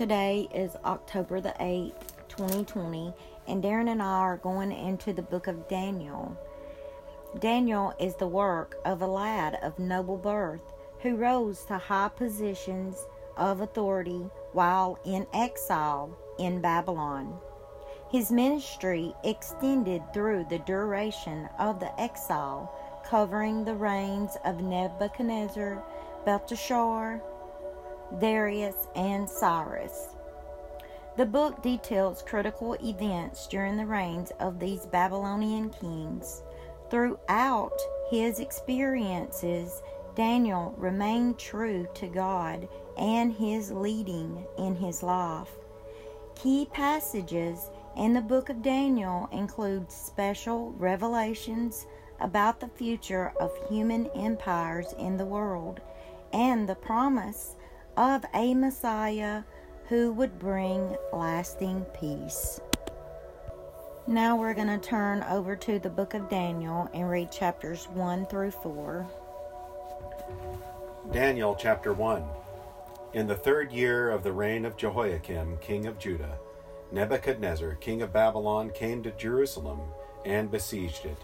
Today is October the 8th, 2020, and Darren and I are going into the book of Daniel. Daniel is the work of a lad of noble birth who rose to high positions of authority while in exile in Babylon. His ministry extended through the duration of the exile, covering the reigns of Nebuchadnezzar, Belteshazzar, Darius, and Cyrus. The book details critical events during the reigns of these Babylonian kings. Throughout his experiences, Daniel remained true to God and his leading in his life. Key passages in the book of Daniel include special revelations about the future of human empires in the world and the promise of a Messiah who would bring lasting peace. Now we're going to turn over to the book of Daniel and read chapters 1 through 4. Daniel chapter 1 In the third year of the reign of Jehoiakim, king of Judah, Nebuchadnezzar, king of Babylon, came to Jerusalem and besieged it.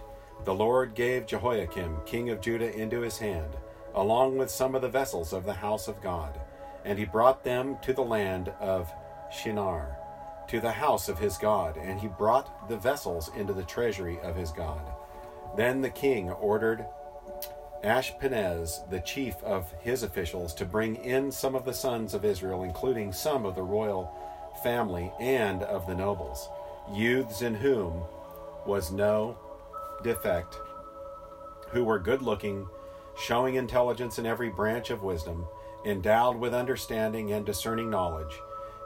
The Lord gave Jehoiakim, king of Judah, into his hand, along with some of the vessels of the house of God and he brought them to the land of Shinar, to the house of his God, and he brought the vessels into the treasury of his God. Then the king ordered Ashpenaz, the chief of his officials, to bring in some of the sons of Israel, including some of the royal family and of the nobles, youths in whom was no defect, who were good looking, showing intelligence in every branch of wisdom endowed with understanding and discerning knowledge,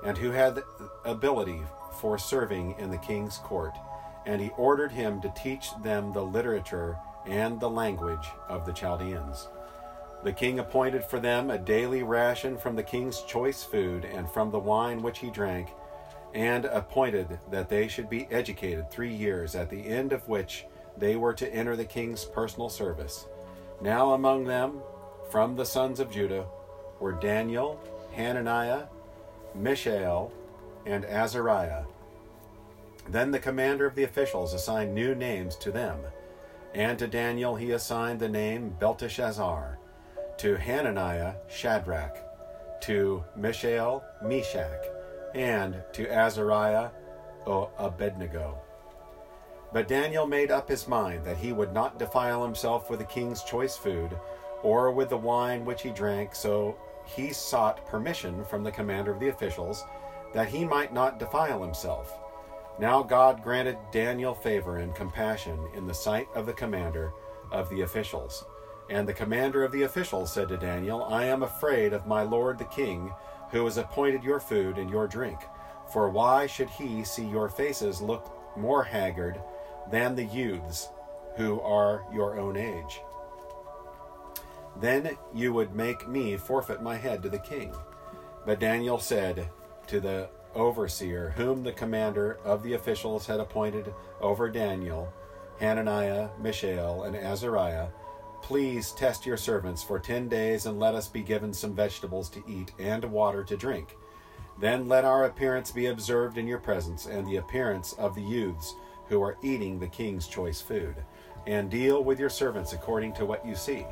and who had ability for serving in the king's court, and he ordered him to teach them the literature and the language of the Chaldeans. The king appointed for them a daily ration from the king's choice food and from the wine which he drank, and appointed that they should be educated three years, at the end of which they were to enter the king's personal service. Now among them, from the sons of Judah, were Daniel, Hananiah, Mishael, and Azariah. Then the commander of the officials assigned new names to them, and to Daniel he assigned the name Belteshazzar, to Hananiah Shadrach, to Mishael Meshach, and to Azariah Abednego. But Daniel made up his mind that he would not defile himself with the king's choice food, or with the wine which he drank, so he sought permission from the commander of the officials that he might not defile himself. Now God granted Daniel favor and compassion in the sight of the commander of the officials. And the commander of the officials said to Daniel, I am afraid of my lord the king, who has appointed your food and your drink. For why should he see your faces look more haggard than the youths who are your own age? Then you would make me forfeit my head to the king. But Daniel said to the overseer, whom the commander of the officials had appointed over Daniel, Hananiah, Mishael, and Azariah, Please test your servants for ten days, and let us be given some vegetables to eat and water to drink. Then let our appearance be observed in your presence, and the appearance of the youths who are eating the king's choice food, and deal with your servants according to what you see.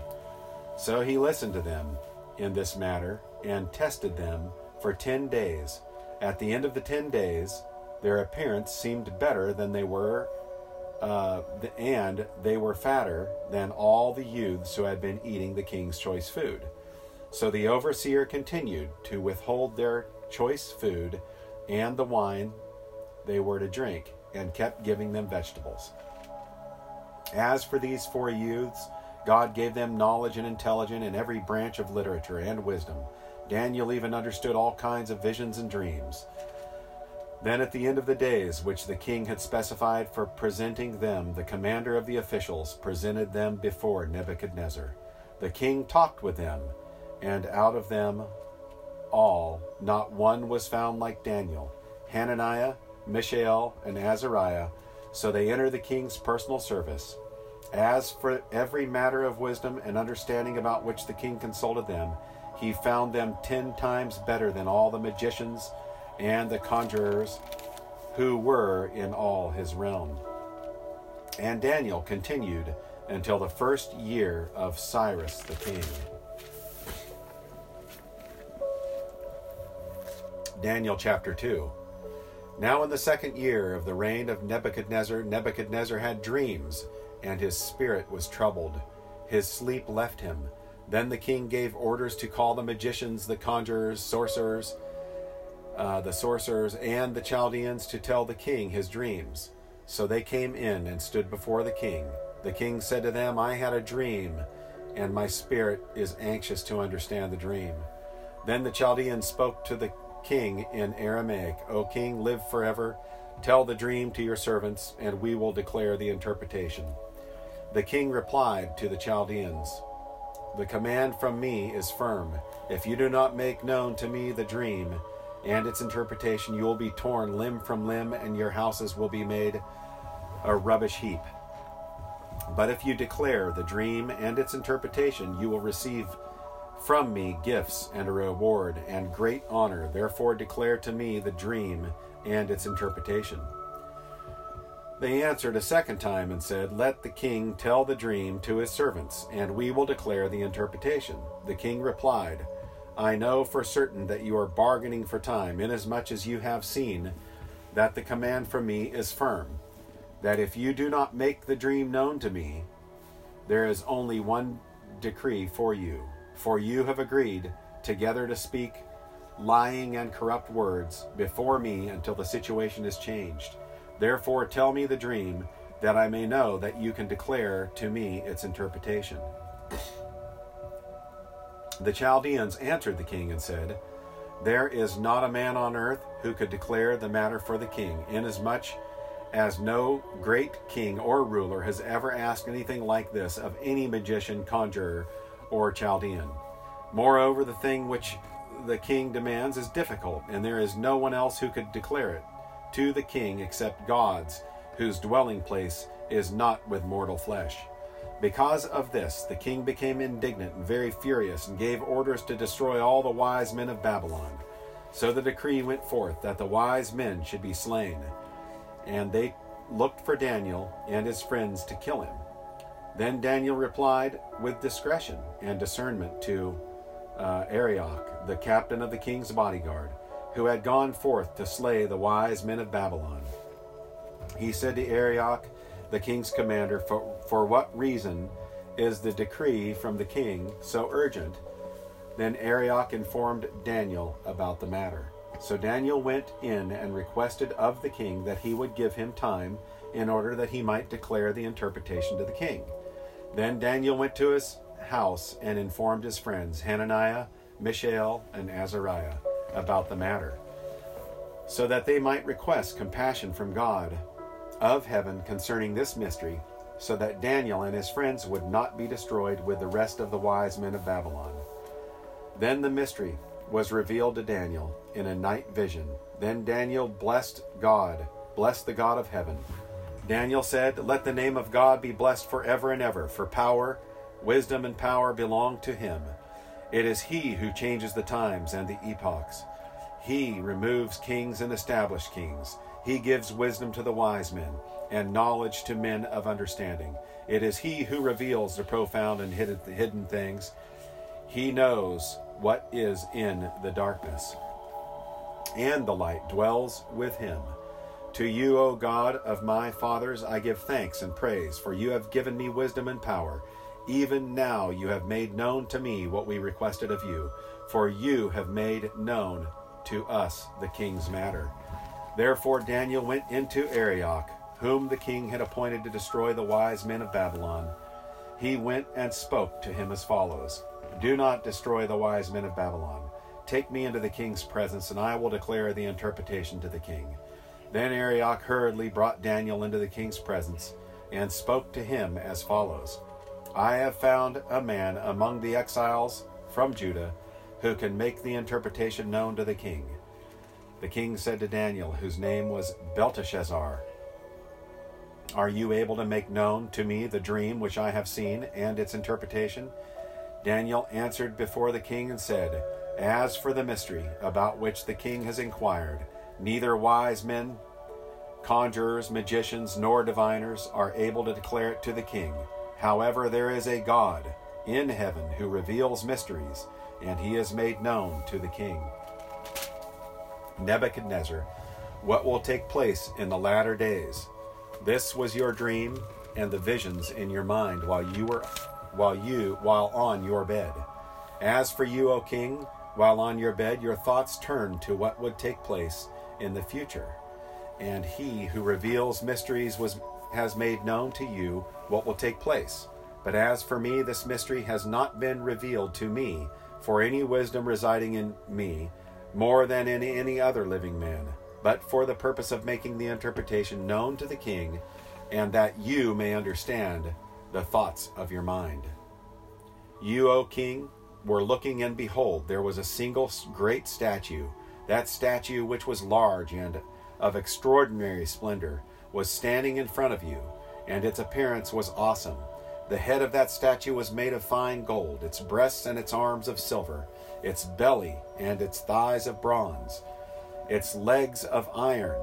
So he listened to them in this matter and tested them for ten days. At the end of the ten days, their appearance seemed better than they were, uh, and they were fatter than all the youths who had been eating the king's choice food. So the overseer continued to withhold their choice food and the wine they were to drink, and kept giving them vegetables. As for these four youths, God gave them knowledge and intelligence in every branch of literature and wisdom. Daniel even understood all kinds of visions and dreams. Then, at the end of the days which the king had specified for presenting them, the commander of the officials presented them before Nebuchadnezzar. The king talked with them, and out of them all, not one was found like Daniel, Hananiah, Mishael, and Azariah. So they entered the king's personal service. As for every matter of wisdom and understanding about which the king consulted them, he found them ten times better than all the magicians and the conjurers who were in all his realm. And Daniel continued until the first year of Cyrus the king. Daniel chapter 2. Now, in the second year of the reign of Nebuchadnezzar, Nebuchadnezzar had dreams, and his spirit was troubled. His sleep left him. Then the king gave orders to call the magicians, the conjurers, sorcerers, uh, the sorcerers, and the Chaldeans to tell the king his dreams. So they came in and stood before the king. The king said to them, I had a dream, and my spirit is anxious to understand the dream. Then the Chaldeans spoke to the king in Aramaic, O king, live forever. Tell the dream to your servants, and we will declare the interpretation. The king replied to the Chaldeans, The command from me is firm. If you do not make known to me the dream and its interpretation, you will be torn limb from limb, and your houses will be made a rubbish heap. But if you declare the dream and its interpretation, you will receive from me gifts and a reward and great honor. Therefore, declare to me the dream and its interpretation. They answered a second time and said, Let the king tell the dream to his servants, and we will declare the interpretation. The king replied, I know for certain that you are bargaining for time, inasmuch as you have seen that the command from me is firm, that if you do not make the dream known to me, there is only one decree for you. For you have agreed together to speak lying and corrupt words before me until the situation is changed. Therefore, tell me the dream, that I may know that you can declare to me its interpretation. The Chaldeans answered the king and said, There is not a man on earth who could declare the matter for the king, inasmuch as no great king or ruler has ever asked anything like this of any magician, conjurer, or Chaldean. Moreover, the thing which the king demands is difficult, and there is no one else who could declare it to the king except God's, whose dwelling place is not with mortal flesh. Because of this, the king became indignant and very furious, and gave orders to destroy all the wise men of Babylon. So the decree went forth that the wise men should be slain, and they looked for Daniel and his friends to kill him. Then Daniel replied with discretion and discernment to uh, Arioch, the captain of the king's bodyguard, who had gone forth to slay the wise men of Babylon. He said to Arioch, the king's commander, for, for what reason is the decree from the king so urgent? Then Arioch informed Daniel about the matter. So Daniel went in and requested of the king that he would give him time in order that he might declare the interpretation to the king. Then Daniel went to his house and informed his friends, Hananiah, Mishael, and Azariah, about the matter, so that they might request compassion from God of heaven concerning this mystery, so that Daniel and his friends would not be destroyed with the rest of the wise men of Babylon. Then the mystery was revealed to Daniel in a night vision. Then Daniel blessed God, blessed the God of heaven. Daniel said, Let the name of God be blessed forever and ever, for power, wisdom, and power belong to him. It is he who changes the times and the epochs. He removes kings and establishes kings. He gives wisdom to the wise men and knowledge to men of understanding. It is he who reveals the profound and hidden things. He knows what is in the darkness. And the light dwells with him. To you, O God of my fathers, I give thanks and praise, for you have given me wisdom and power. Even now you have made known to me what we requested of you, for you have made known to us the king's matter. Therefore Daniel went into Arioch, whom the king had appointed to destroy the wise men of Babylon. He went and spoke to him as follows Do not destroy the wise men of Babylon. Take me into the king's presence, and I will declare the interpretation to the king. Then Arioch hurriedly brought Daniel into the king's presence and spoke to him as follows I have found a man among the exiles from Judah who can make the interpretation known to the king. The king said to Daniel, whose name was Belteshazzar, Are you able to make known to me the dream which I have seen and its interpretation? Daniel answered before the king and said, As for the mystery about which the king has inquired, Neither wise men, conjurers, magicians, nor diviners are able to declare it to the king. However, there is a God in heaven who reveals mysteries, and he is made known to the king. Nebuchadnezzar, what will take place in the latter days? This was your dream and the visions in your mind while you were while you while on your bed. As for you, O king, while on your bed your thoughts turned to what would take place in the future. And he who reveals mysteries was has made known to you what will take place. But as for me, this mystery has not been revealed to me, for any wisdom residing in me, more than in any other living man, but for the purpose of making the interpretation known to the king, and that you may understand the thoughts of your mind. You, O king, were looking, and behold, there was a single great statue. That statue, which was large and of extraordinary splendor, was standing in front of you, and its appearance was awesome. The head of that statue was made of fine gold, its breasts and its arms of silver, its belly and its thighs of bronze, its legs of iron,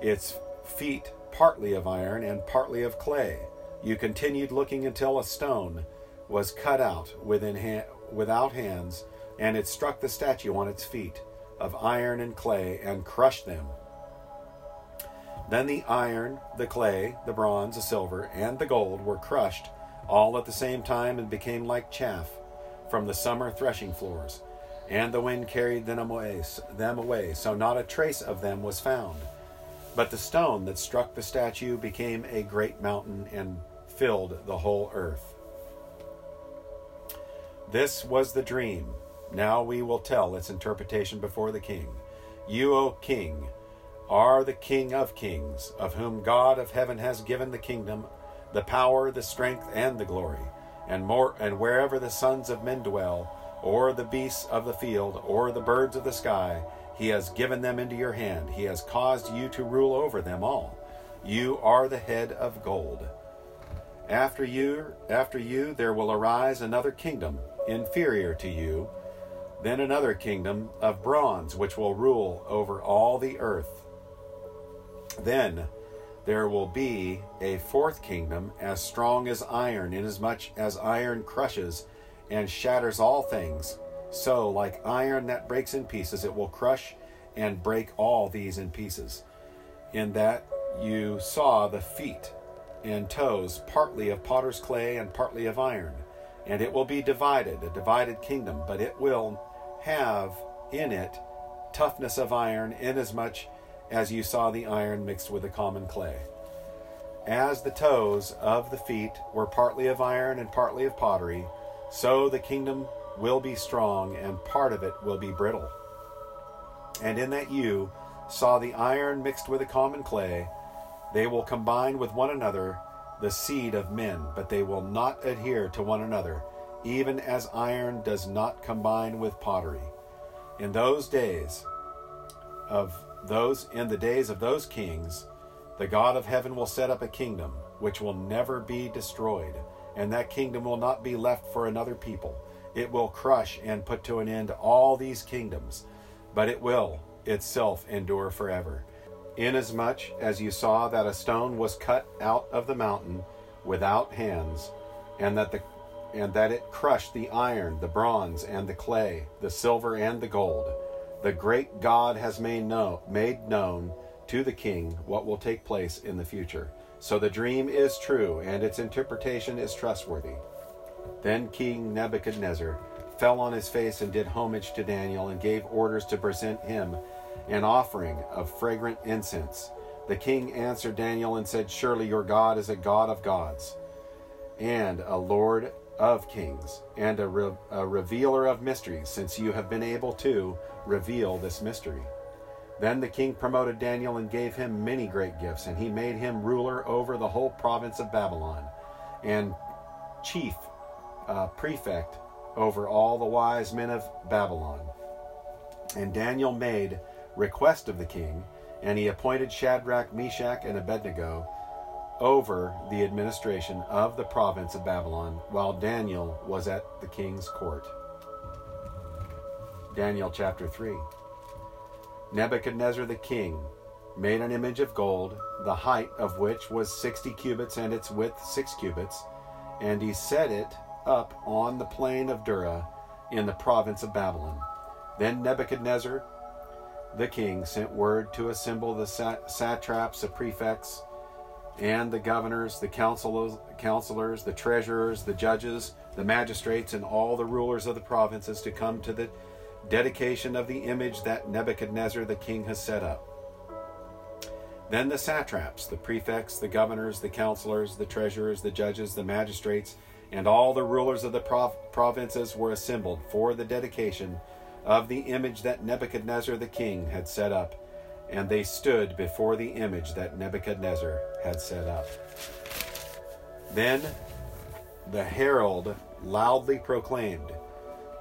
its feet partly of iron and partly of clay. You continued looking until a stone was cut out ha- without hands, and it struck the statue on its feet of iron and clay and crushed them. Then the iron, the clay, the bronze, the silver, and the gold were crushed all at the same time and became like chaff from the summer threshing floors. And the wind carried them away, them away, so not a trace of them was found. But the stone that struck the statue became a great mountain and filled the whole earth. This was the dream. Now we will tell its interpretation before the king. You, O king, are the king of kings, of whom God of heaven has given the kingdom the power, the strength, and the glory. And more and wherever the sons of men dwell, or the beasts of the field, or the birds of the sky, he has given them into your hand. He has caused you to rule over them all. You are the head of gold. After you, after you there will arise another kingdom inferior to you, then another kingdom of bronze which will rule over all the earth. Then there will be a fourth kingdom as strong as iron, inasmuch as iron crushes and shatters all things. So, like iron that breaks in pieces, it will crush and break all these in pieces. In that you saw the feet and toes, partly of potter's clay and partly of iron. And it will be divided, a divided kingdom, but it will have in it toughness of iron, inasmuch as you saw the iron mixed with the common clay. As the toes of the feet were partly of iron and partly of pottery, so the kingdom will be strong, and part of it will be brittle. And in that you saw the iron mixed with the common clay, they will combine with one another the seed of men, but they will not adhere to one another, even as iron does not combine with pottery. In those days of those in the days of those kings, the God of heaven will set up a kingdom which will never be destroyed, and that kingdom will not be left for another people. It will crush and put to an end all these kingdoms, but it will itself endure forever. Inasmuch as you saw that a stone was cut out of the mountain without hands, and that the and that it crushed the iron, the bronze, and the clay, the silver and the gold the great God has made known, made known to the king what will take place in the future. So the dream is true, and its interpretation is trustworthy. Then King Nebuchadnezzar fell on his face and did homage to Daniel, and gave orders to present him an offering of fragrant incense. The king answered Daniel and said, Surely your God is a God of gods, and a Lord of kings, and a, re- a revealer of mysteries, since you have been able to reveal this mystery. Then the king promoted Daniel and gave him many great gifts, and he made him ruler over the whole province of Babylon, and chief uh, prefect over all the wise men of Babylon. And Daniel made request of the king, and he appointed Shadrach, Meshach, and Abednego over the administration of the province of Babylon while Daniel was at the king's court. Daniel chapter 3. Nebuchadnezzar the king made an image of gold, the height of which was sixty cubits and its width six cubits, and he set it up on the plain of Dura in the province of Babylon. Then Nebuchadnezzar the king sent word to assemble the satraps, the prefects, and the governors, the counselors, the treasurers, the judges, the magistrates, and all the rulers of the provinces to come to the dedication of the image that Nebuchadnezzar the king has set up. Then the satraps, the prefects, the governors, the counselors, the treasurers, the judges, the magistrates, and all the rulers of the prov- provinces were assembled for the dedication of the image that Nebuchadnezzar the king had set up, and they stood before the image that Nebuchadnezzar had set up. Then the herald loudly proclaimed,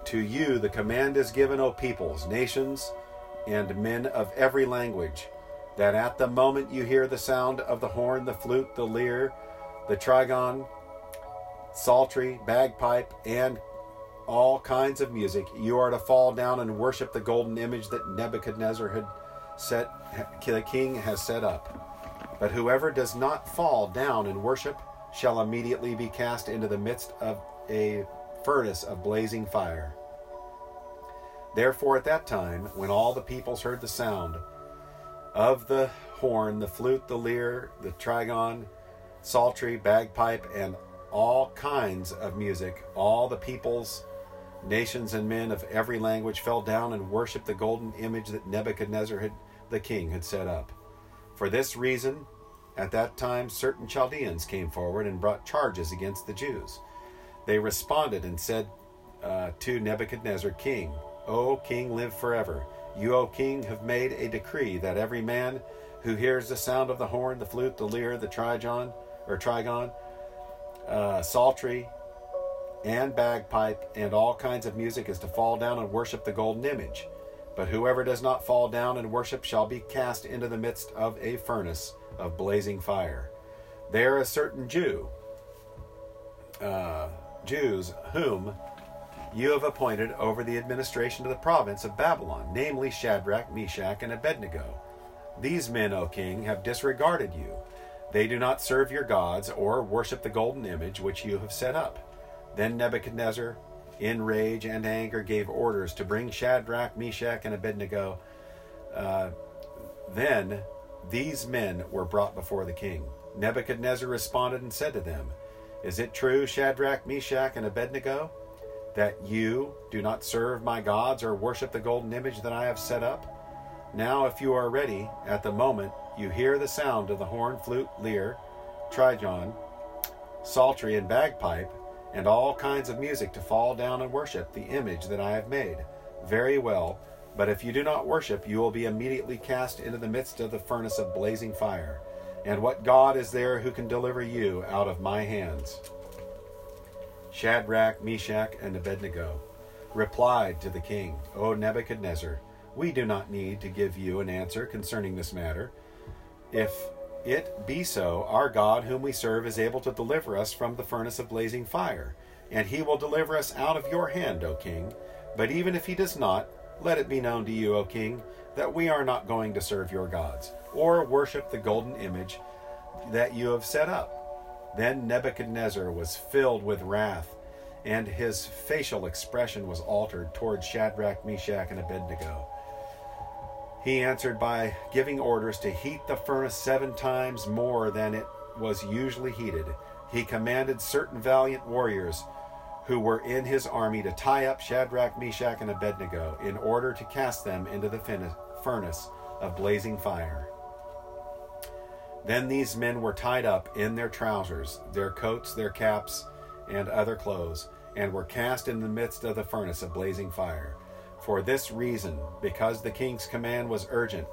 To you the command is given, O peoples, nations, and men of every language, that at the moment you hear the sound of the horn, the flute, the lyre, the trigon, psaltery, bagpipe, and all kinds of music, you are to fall down and worship the golden image that Nebuchadnezzar had set, the king has set up. But whoever does not fall down and worship shall immediately be cast into the midst of a furnace of blazing fire. Therefore, at that time, when all the peoples heard the sound of the horn, the flute, the lyre, the trigon, psaltery, bagpipe, and all kinds of music, all the peoples Nations and men of every language fell down and worshipped the golden image that Nebuchadnezzar had, the king had set up. For this reason, at that time, certain Chaldeans came forward and brought charges against the Jews. They responded and said uh, to Nebuchadnezzar, King, O king, live forever. You, O king, have made a decree that every man who hears the sound of the horn, the flute, the lyre, the trigon, or trigon, uh, psaltery, and bagpipe and all kinds of music is to fall down and worship the golden image. But whoever does not fall down and worship shall be cast into the midst of a furnace of blazing fire. There a certain Jew, uh, Jews whom you have appointed over the administration of the province of Babylon, namely Shadrach, Meshach, and Abednego. These men, O king, have disregarded you. They do not serve your gods or worship the golden image which you have set up. Then Nebuchadnezzar, in rage and anger, gave orders to bring Shadrach, Meshach, and Abednego. Uh, then these men were brought before the king. Nebuchadnezzar responded and said to them, Is it true, Shadrach, Meshach, and Abednego, that you do not serve my gods or worship the golden image that I have set up? Now, if you are ready, at the moment you hear the sound of the horn, flute, lyre, trigon, psaltery, and bagpipe, and all kinds of music to fall down and worship the image that I have made. Very well, but if you do not worship, you will be immediately cast into the midst of the furnace of blazing fire. And what God is there who can deliver you out of my hands? Shadrach, Meshach, and Abednego replied to the king, O Nebuchadnezzar, we do not need to give you an answer concerning this matter. If it be so, our God, whom we serve, is able to deliver us from the furnace of blazing fire, and he will deliver us out of your hand, O king. But even if he does not, let it be known to you, O king, that we are not going to serve your gods, or worship the golden image that you have set up. Then Nebuchadnezzar was filled with wrath, and his facial expression was altered toward Shadrach, Meshach, and Abednego. He answered by giving orders to heat the furnace seven times more than it was usually heated. He commanded certain valiant warriors who were in his army to tie up Shadrach, Meshach, and Abednego in order to cast them into the furnace of blazing fire. Then these men were tied up in their trousers, their coats, their caps, and other clothes, and were cast in the midst of the furnace of blazing fire. For this reason, because the king's command was urgent,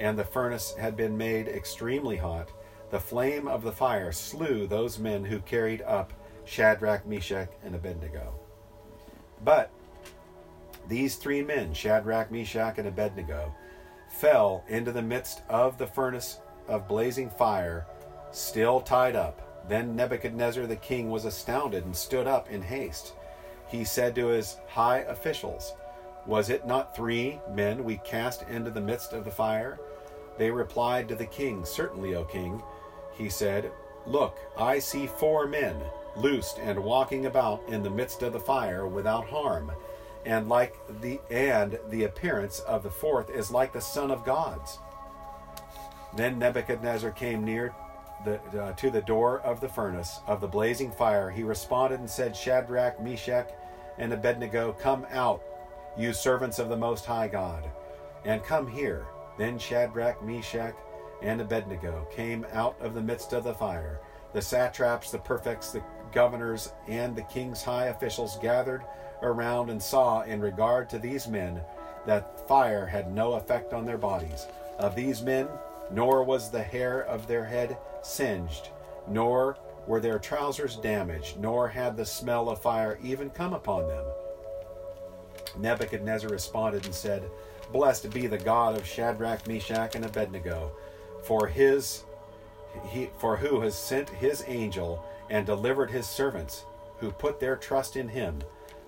and the furnace had been made extremely hot, the flame of the fire slew those men who carried up Shadrach, Meshach, and Abednego. But these three men, Shadrach, Meshach, and Abednego, fell into the midst of the furnace of blazing fire, still tied up. Then Nebuchadnezzar the king was astounded and stood up in haste. He said to his high officials, Was it not three men we cast into the midst of the fire? They replied to the king, Certainly, O king. He said, Look, I see four men, loosed and walking about in the midst of the fire without harm, and like the and the appearance of the fourth is like the son of gods. Then Nebuchadnezzar came near the, uh, to the door of the furnace of the blazing fire. He responded and said, Shadrach, Meshach, and Abednego, come out, you servants of the Most High God, and come here. Then Shadrach, Meshach, and Abednego came out of the midst of the fire. The satraps, the prefects, the governors, and the king's high officials gathered around and saw, in regard to these men, that fire had no effect on their bodies. Of these men, nor was the hair of their head singed, nor were their trousers damaged, nor had the smell of fire even come upon them. Nebuchadnezzar responded and said, Blessed be the God of Shadrach, Meshach, and Abednego, for his he, for who has sent his angel and delivered his servants, who put their trust in him,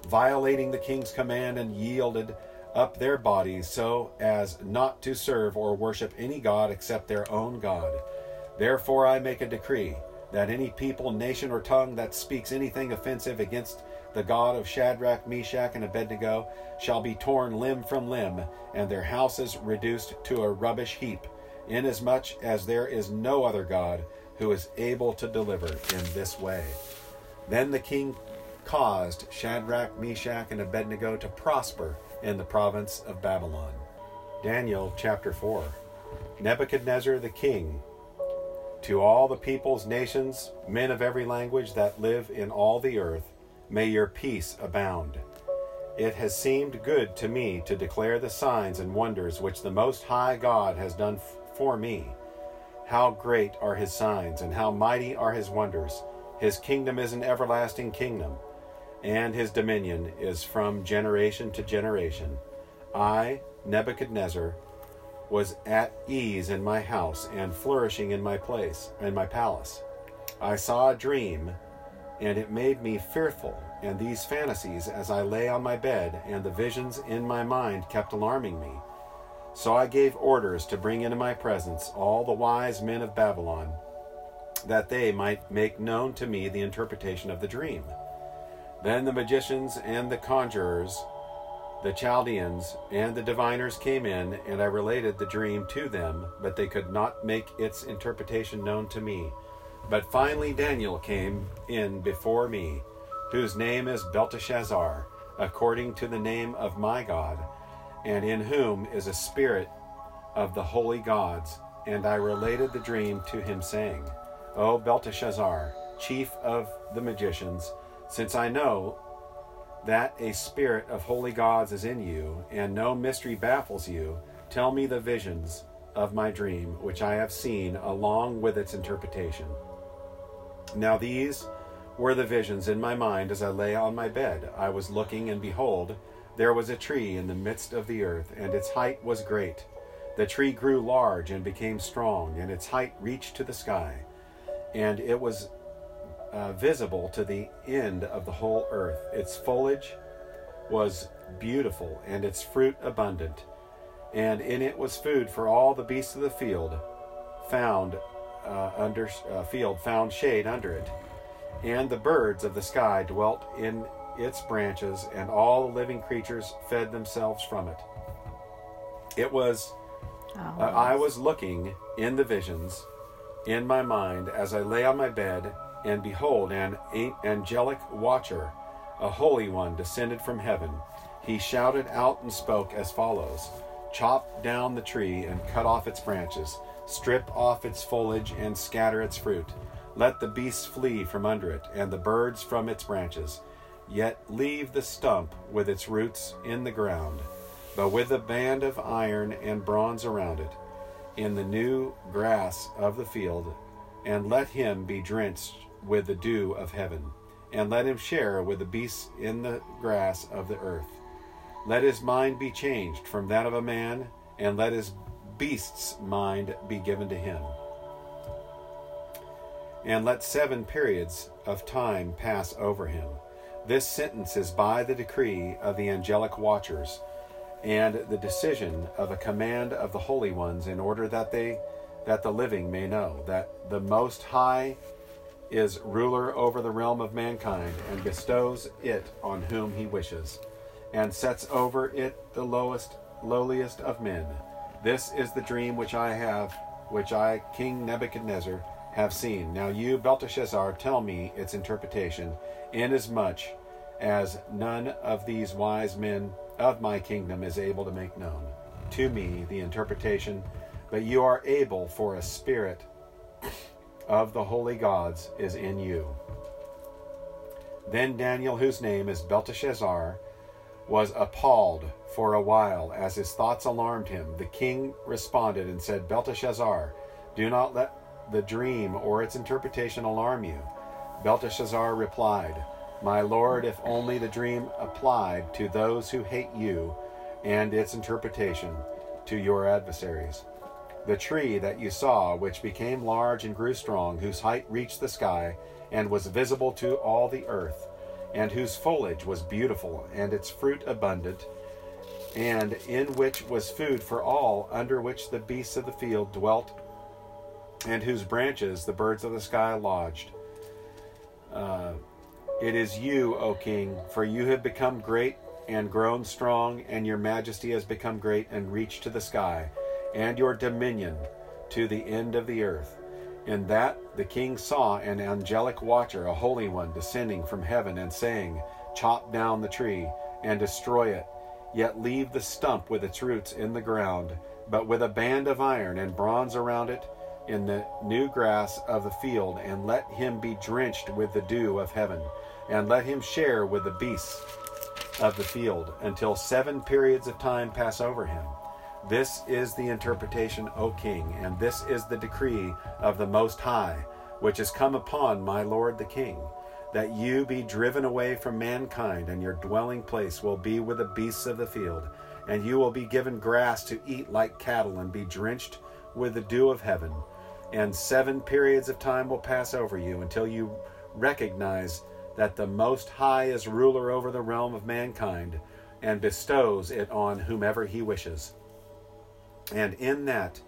violating the king's command and yielded up their bodies so as not to serve or worship any god except their own God. Therefore I make a decree that any people, nation, or tongue that speaks anything offensive against the God of Shadrach, Meshach, and Abednego shall be torn limb from limb, and their houses reduced to a rubbish heap, inasmuch as there is no other God who is able to deliver in this way. Then the king caused Shadrach, Meshach, and Abednego to prosper in the province of Babylon. Daniel chapter 4. Nebuchadnezzar the king, to all the peoples, nations, men of every language that live in all the earth, may your peace abound. It has seemed good to me to declare the signs and wonders which the Most High God has done for me. How great are his signs, and how mighty are his wonders! His kingdom is an everlasting kingdom and his dominion is from generation to generation. I, Nebuchadnezzar, was at ease in my house and flourishing in my place, in my palace. I saw a dream, and it made me fearful, and these fantasies as I lay on my bed, and the visions in my mind kept alarming me. So I gave orders to bring into my presence all the wise men of Babylon, that they might make known to me the interpretation of the dream. Then the magicians and the conjurers, the Chaldeans and the diviners came in, and I related the dream to them, but they could not make its interpretation known to me. But finally Daniel came in before me, whose name is Belteshazzar, according to the name of my God, and in whom is a spirit of the holy gods. And I related the dream to him, saying, O Belteshazzar, chief of the magicians, since I know that a spirit of holy gods is in you, and no mystery baffles you, tell me the visions of my dream, which I have seen, along with its interpretation. Now these were the visions in my mind as I lay on my bed. I was looking, and behold, there was a tree in the midst of the earth, and its height was great. The tree grew large and became strong, and its height reached to the sky. And it was uh, visible to the end of the whole earth. Its foliage was beautiful and its fruit abundant, and in it was food for all the beasts of the field found uh, under uh, field found shade under it, and the birds of the sky dwelt in its branches, and all the living creatures fed themselves from it. It was. Oh, uh, I was looking in the visions in my mind as I lay on my bed and behold, an angelic watcher, a holy one, descended from heaven. He shouted out and spoke as follows Chop down the tree and cut off its branches, strip off its foliage and scatter its fruit. Let the beasts flee from under it, and the birds from its branches. Yet leave the stump with its roots in the ground, but with a band of iron and bronze around it, in the new grass of the field, and let him be drenched with the dew of heaven, and let him share with the beasts in the grass of the earth. Let his mind be changed from that of a man, and let his beast's mind be given to him. And let seven periods of time pass over him. This sentence is by the decree of the angelic watchers. and the decision of a command of the holy ones in order that they that the living may know that the most high is ruler over the realm of mankind and bestows it on whom he wishes and sets over it the lowest lowliest of men this is the dream which i have which i king nebuchadnezzar have seen now you belteshazzar tell me its interpretation inasmuch as none of these wise men of my kingdom is able to make known to me the interpretation, but you are able, for a spirit of the holy gods is in you. Then Daniel, whose name is Belteshazzar, was appalled for a while as his thoughts alarmed him. The king responded and said, Belteshazzar, do not let the dream or its interpretation alarm you. Belteshazzar replied, my Lord, if only the dream applied to those who hate you, and its interpretation to your adversaries. The tree that you saw, which became large and grew strong, whose height reached the sky, and was visible to all the earth, and whose foliage was beautiful, and its fruit abundant, and in which was food for all, under which the beasts of the field dwelt, and whose branches the birds of the sky lodged. Uh, it is you, O king, for you have become great and grown strong, and your majesty has become great and reached to the sky, and your dominion to the end of the earth. In that the king saw an angelic watcher, a holy one, descending from heaven and saying, Chop down the tree and destroy it, yet leave the stump with its roots in the ground, but with a band of iron and bronze around it in the new grass of the field, and let him be drenched with the dew of heaven and let him share with the beasts of the field until seven periods of time pass over him. This is the interpretation, O king, and this is the decree of the Most High, which has come upon my lord the king, that you be driven away from mankind, and your dwelling place will be with the beasts of the field, and you will be given grass to eat like cattle, and be drenched with the dew of heaven. And seven periods of time will pass over you until you recognize that the Most High is ruler over the realm of mankind and bestows it on whomever he wishes. And in that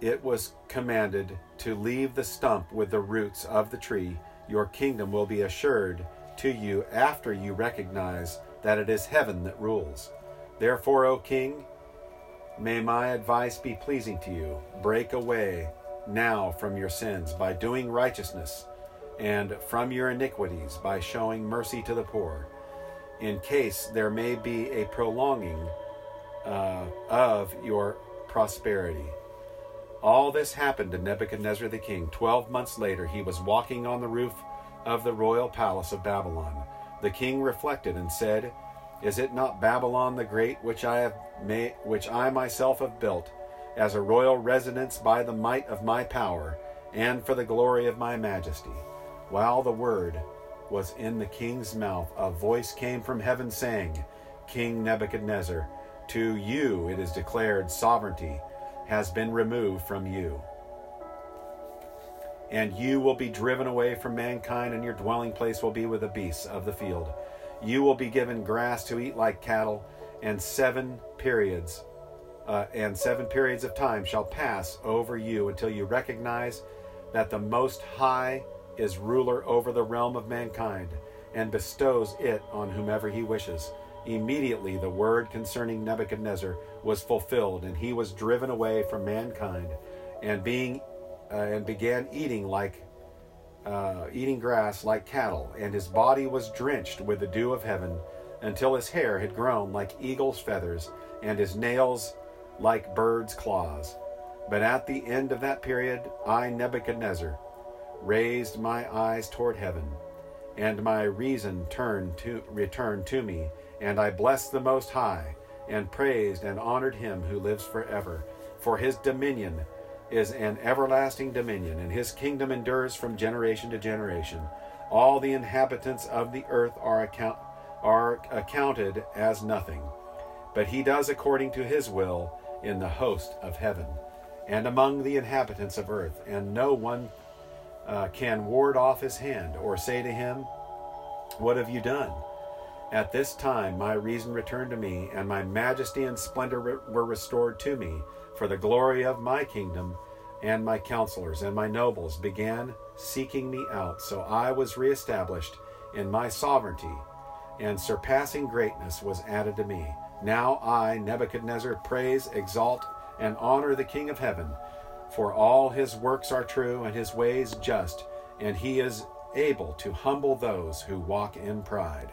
it was commanded to leave the stump with the roots of the tree, your kingdom will be assured to you after you recognize that it is heaven that rules. Therefore, O king, may my advice be pleasing to you. Break away now from your sins by doing righteousness and from your iniquities by showing mercy to the poor, in case there may be a prolonging uh, of your prosperity. All this happened to Nebuchadnezzar the king. Twelve months later, he was walking on the roof of the royal palace of Babylon. The king reflected and said, Is it not Babylon the great, which I have made, which I myself have built, as a royal residence by the might of my power, and for the glory of my majesty? While the word was in the king's mouth, a voice came from heaven saying, King Nebuchadnezzar, to you it is declared sovereignty has been removed from you. And you will be driven away from mankind, and your dwelling place will be with the beasts of the field. You will be given grass to eat like cattle, and seven periods, uh, and seven periods of time shall pass over you until you recognize that the Most High is ruler over the realm of mankind and bestows it on whomever he wishes. Immediately the word concerning Nebuchadnezzar was fulfilled, and he was driven away from mankind, and being uh, and began eating like uh, eating grass like cattle, and his body was drenched with the dew of heaven, until his hair had grown like eagle's feathers, and his nails like birds' claws. But at the end of that period, I, Nebuchadnezzar, raised my eyes toward heaven, and my reason turned to returned to me, and I blessed the Most High, and praised and honored him who lives forever. For his dominion is an everlasting dominion, and his kingdom endures from generation to generation. All the inhabitants of the earth are account are accounted as nothing. But he does according to his will in the host of heaven, and among the inhabitants of earth, and no one uh, can ward off his hand or say to him, What have you done? At this time my reason returned to me, and my majesty and splendor were restored to me, for the glory of my kingdom, and my counselors and my nobles began seeking me out. So I was reestablished in my sovereignty, and surpassing greatness was added to me. Now I, Nebuchadnezzar, praise, exalt, and honor the King of heaven, for all his works are true and his ways just, and he is able to humble those who walk in pride.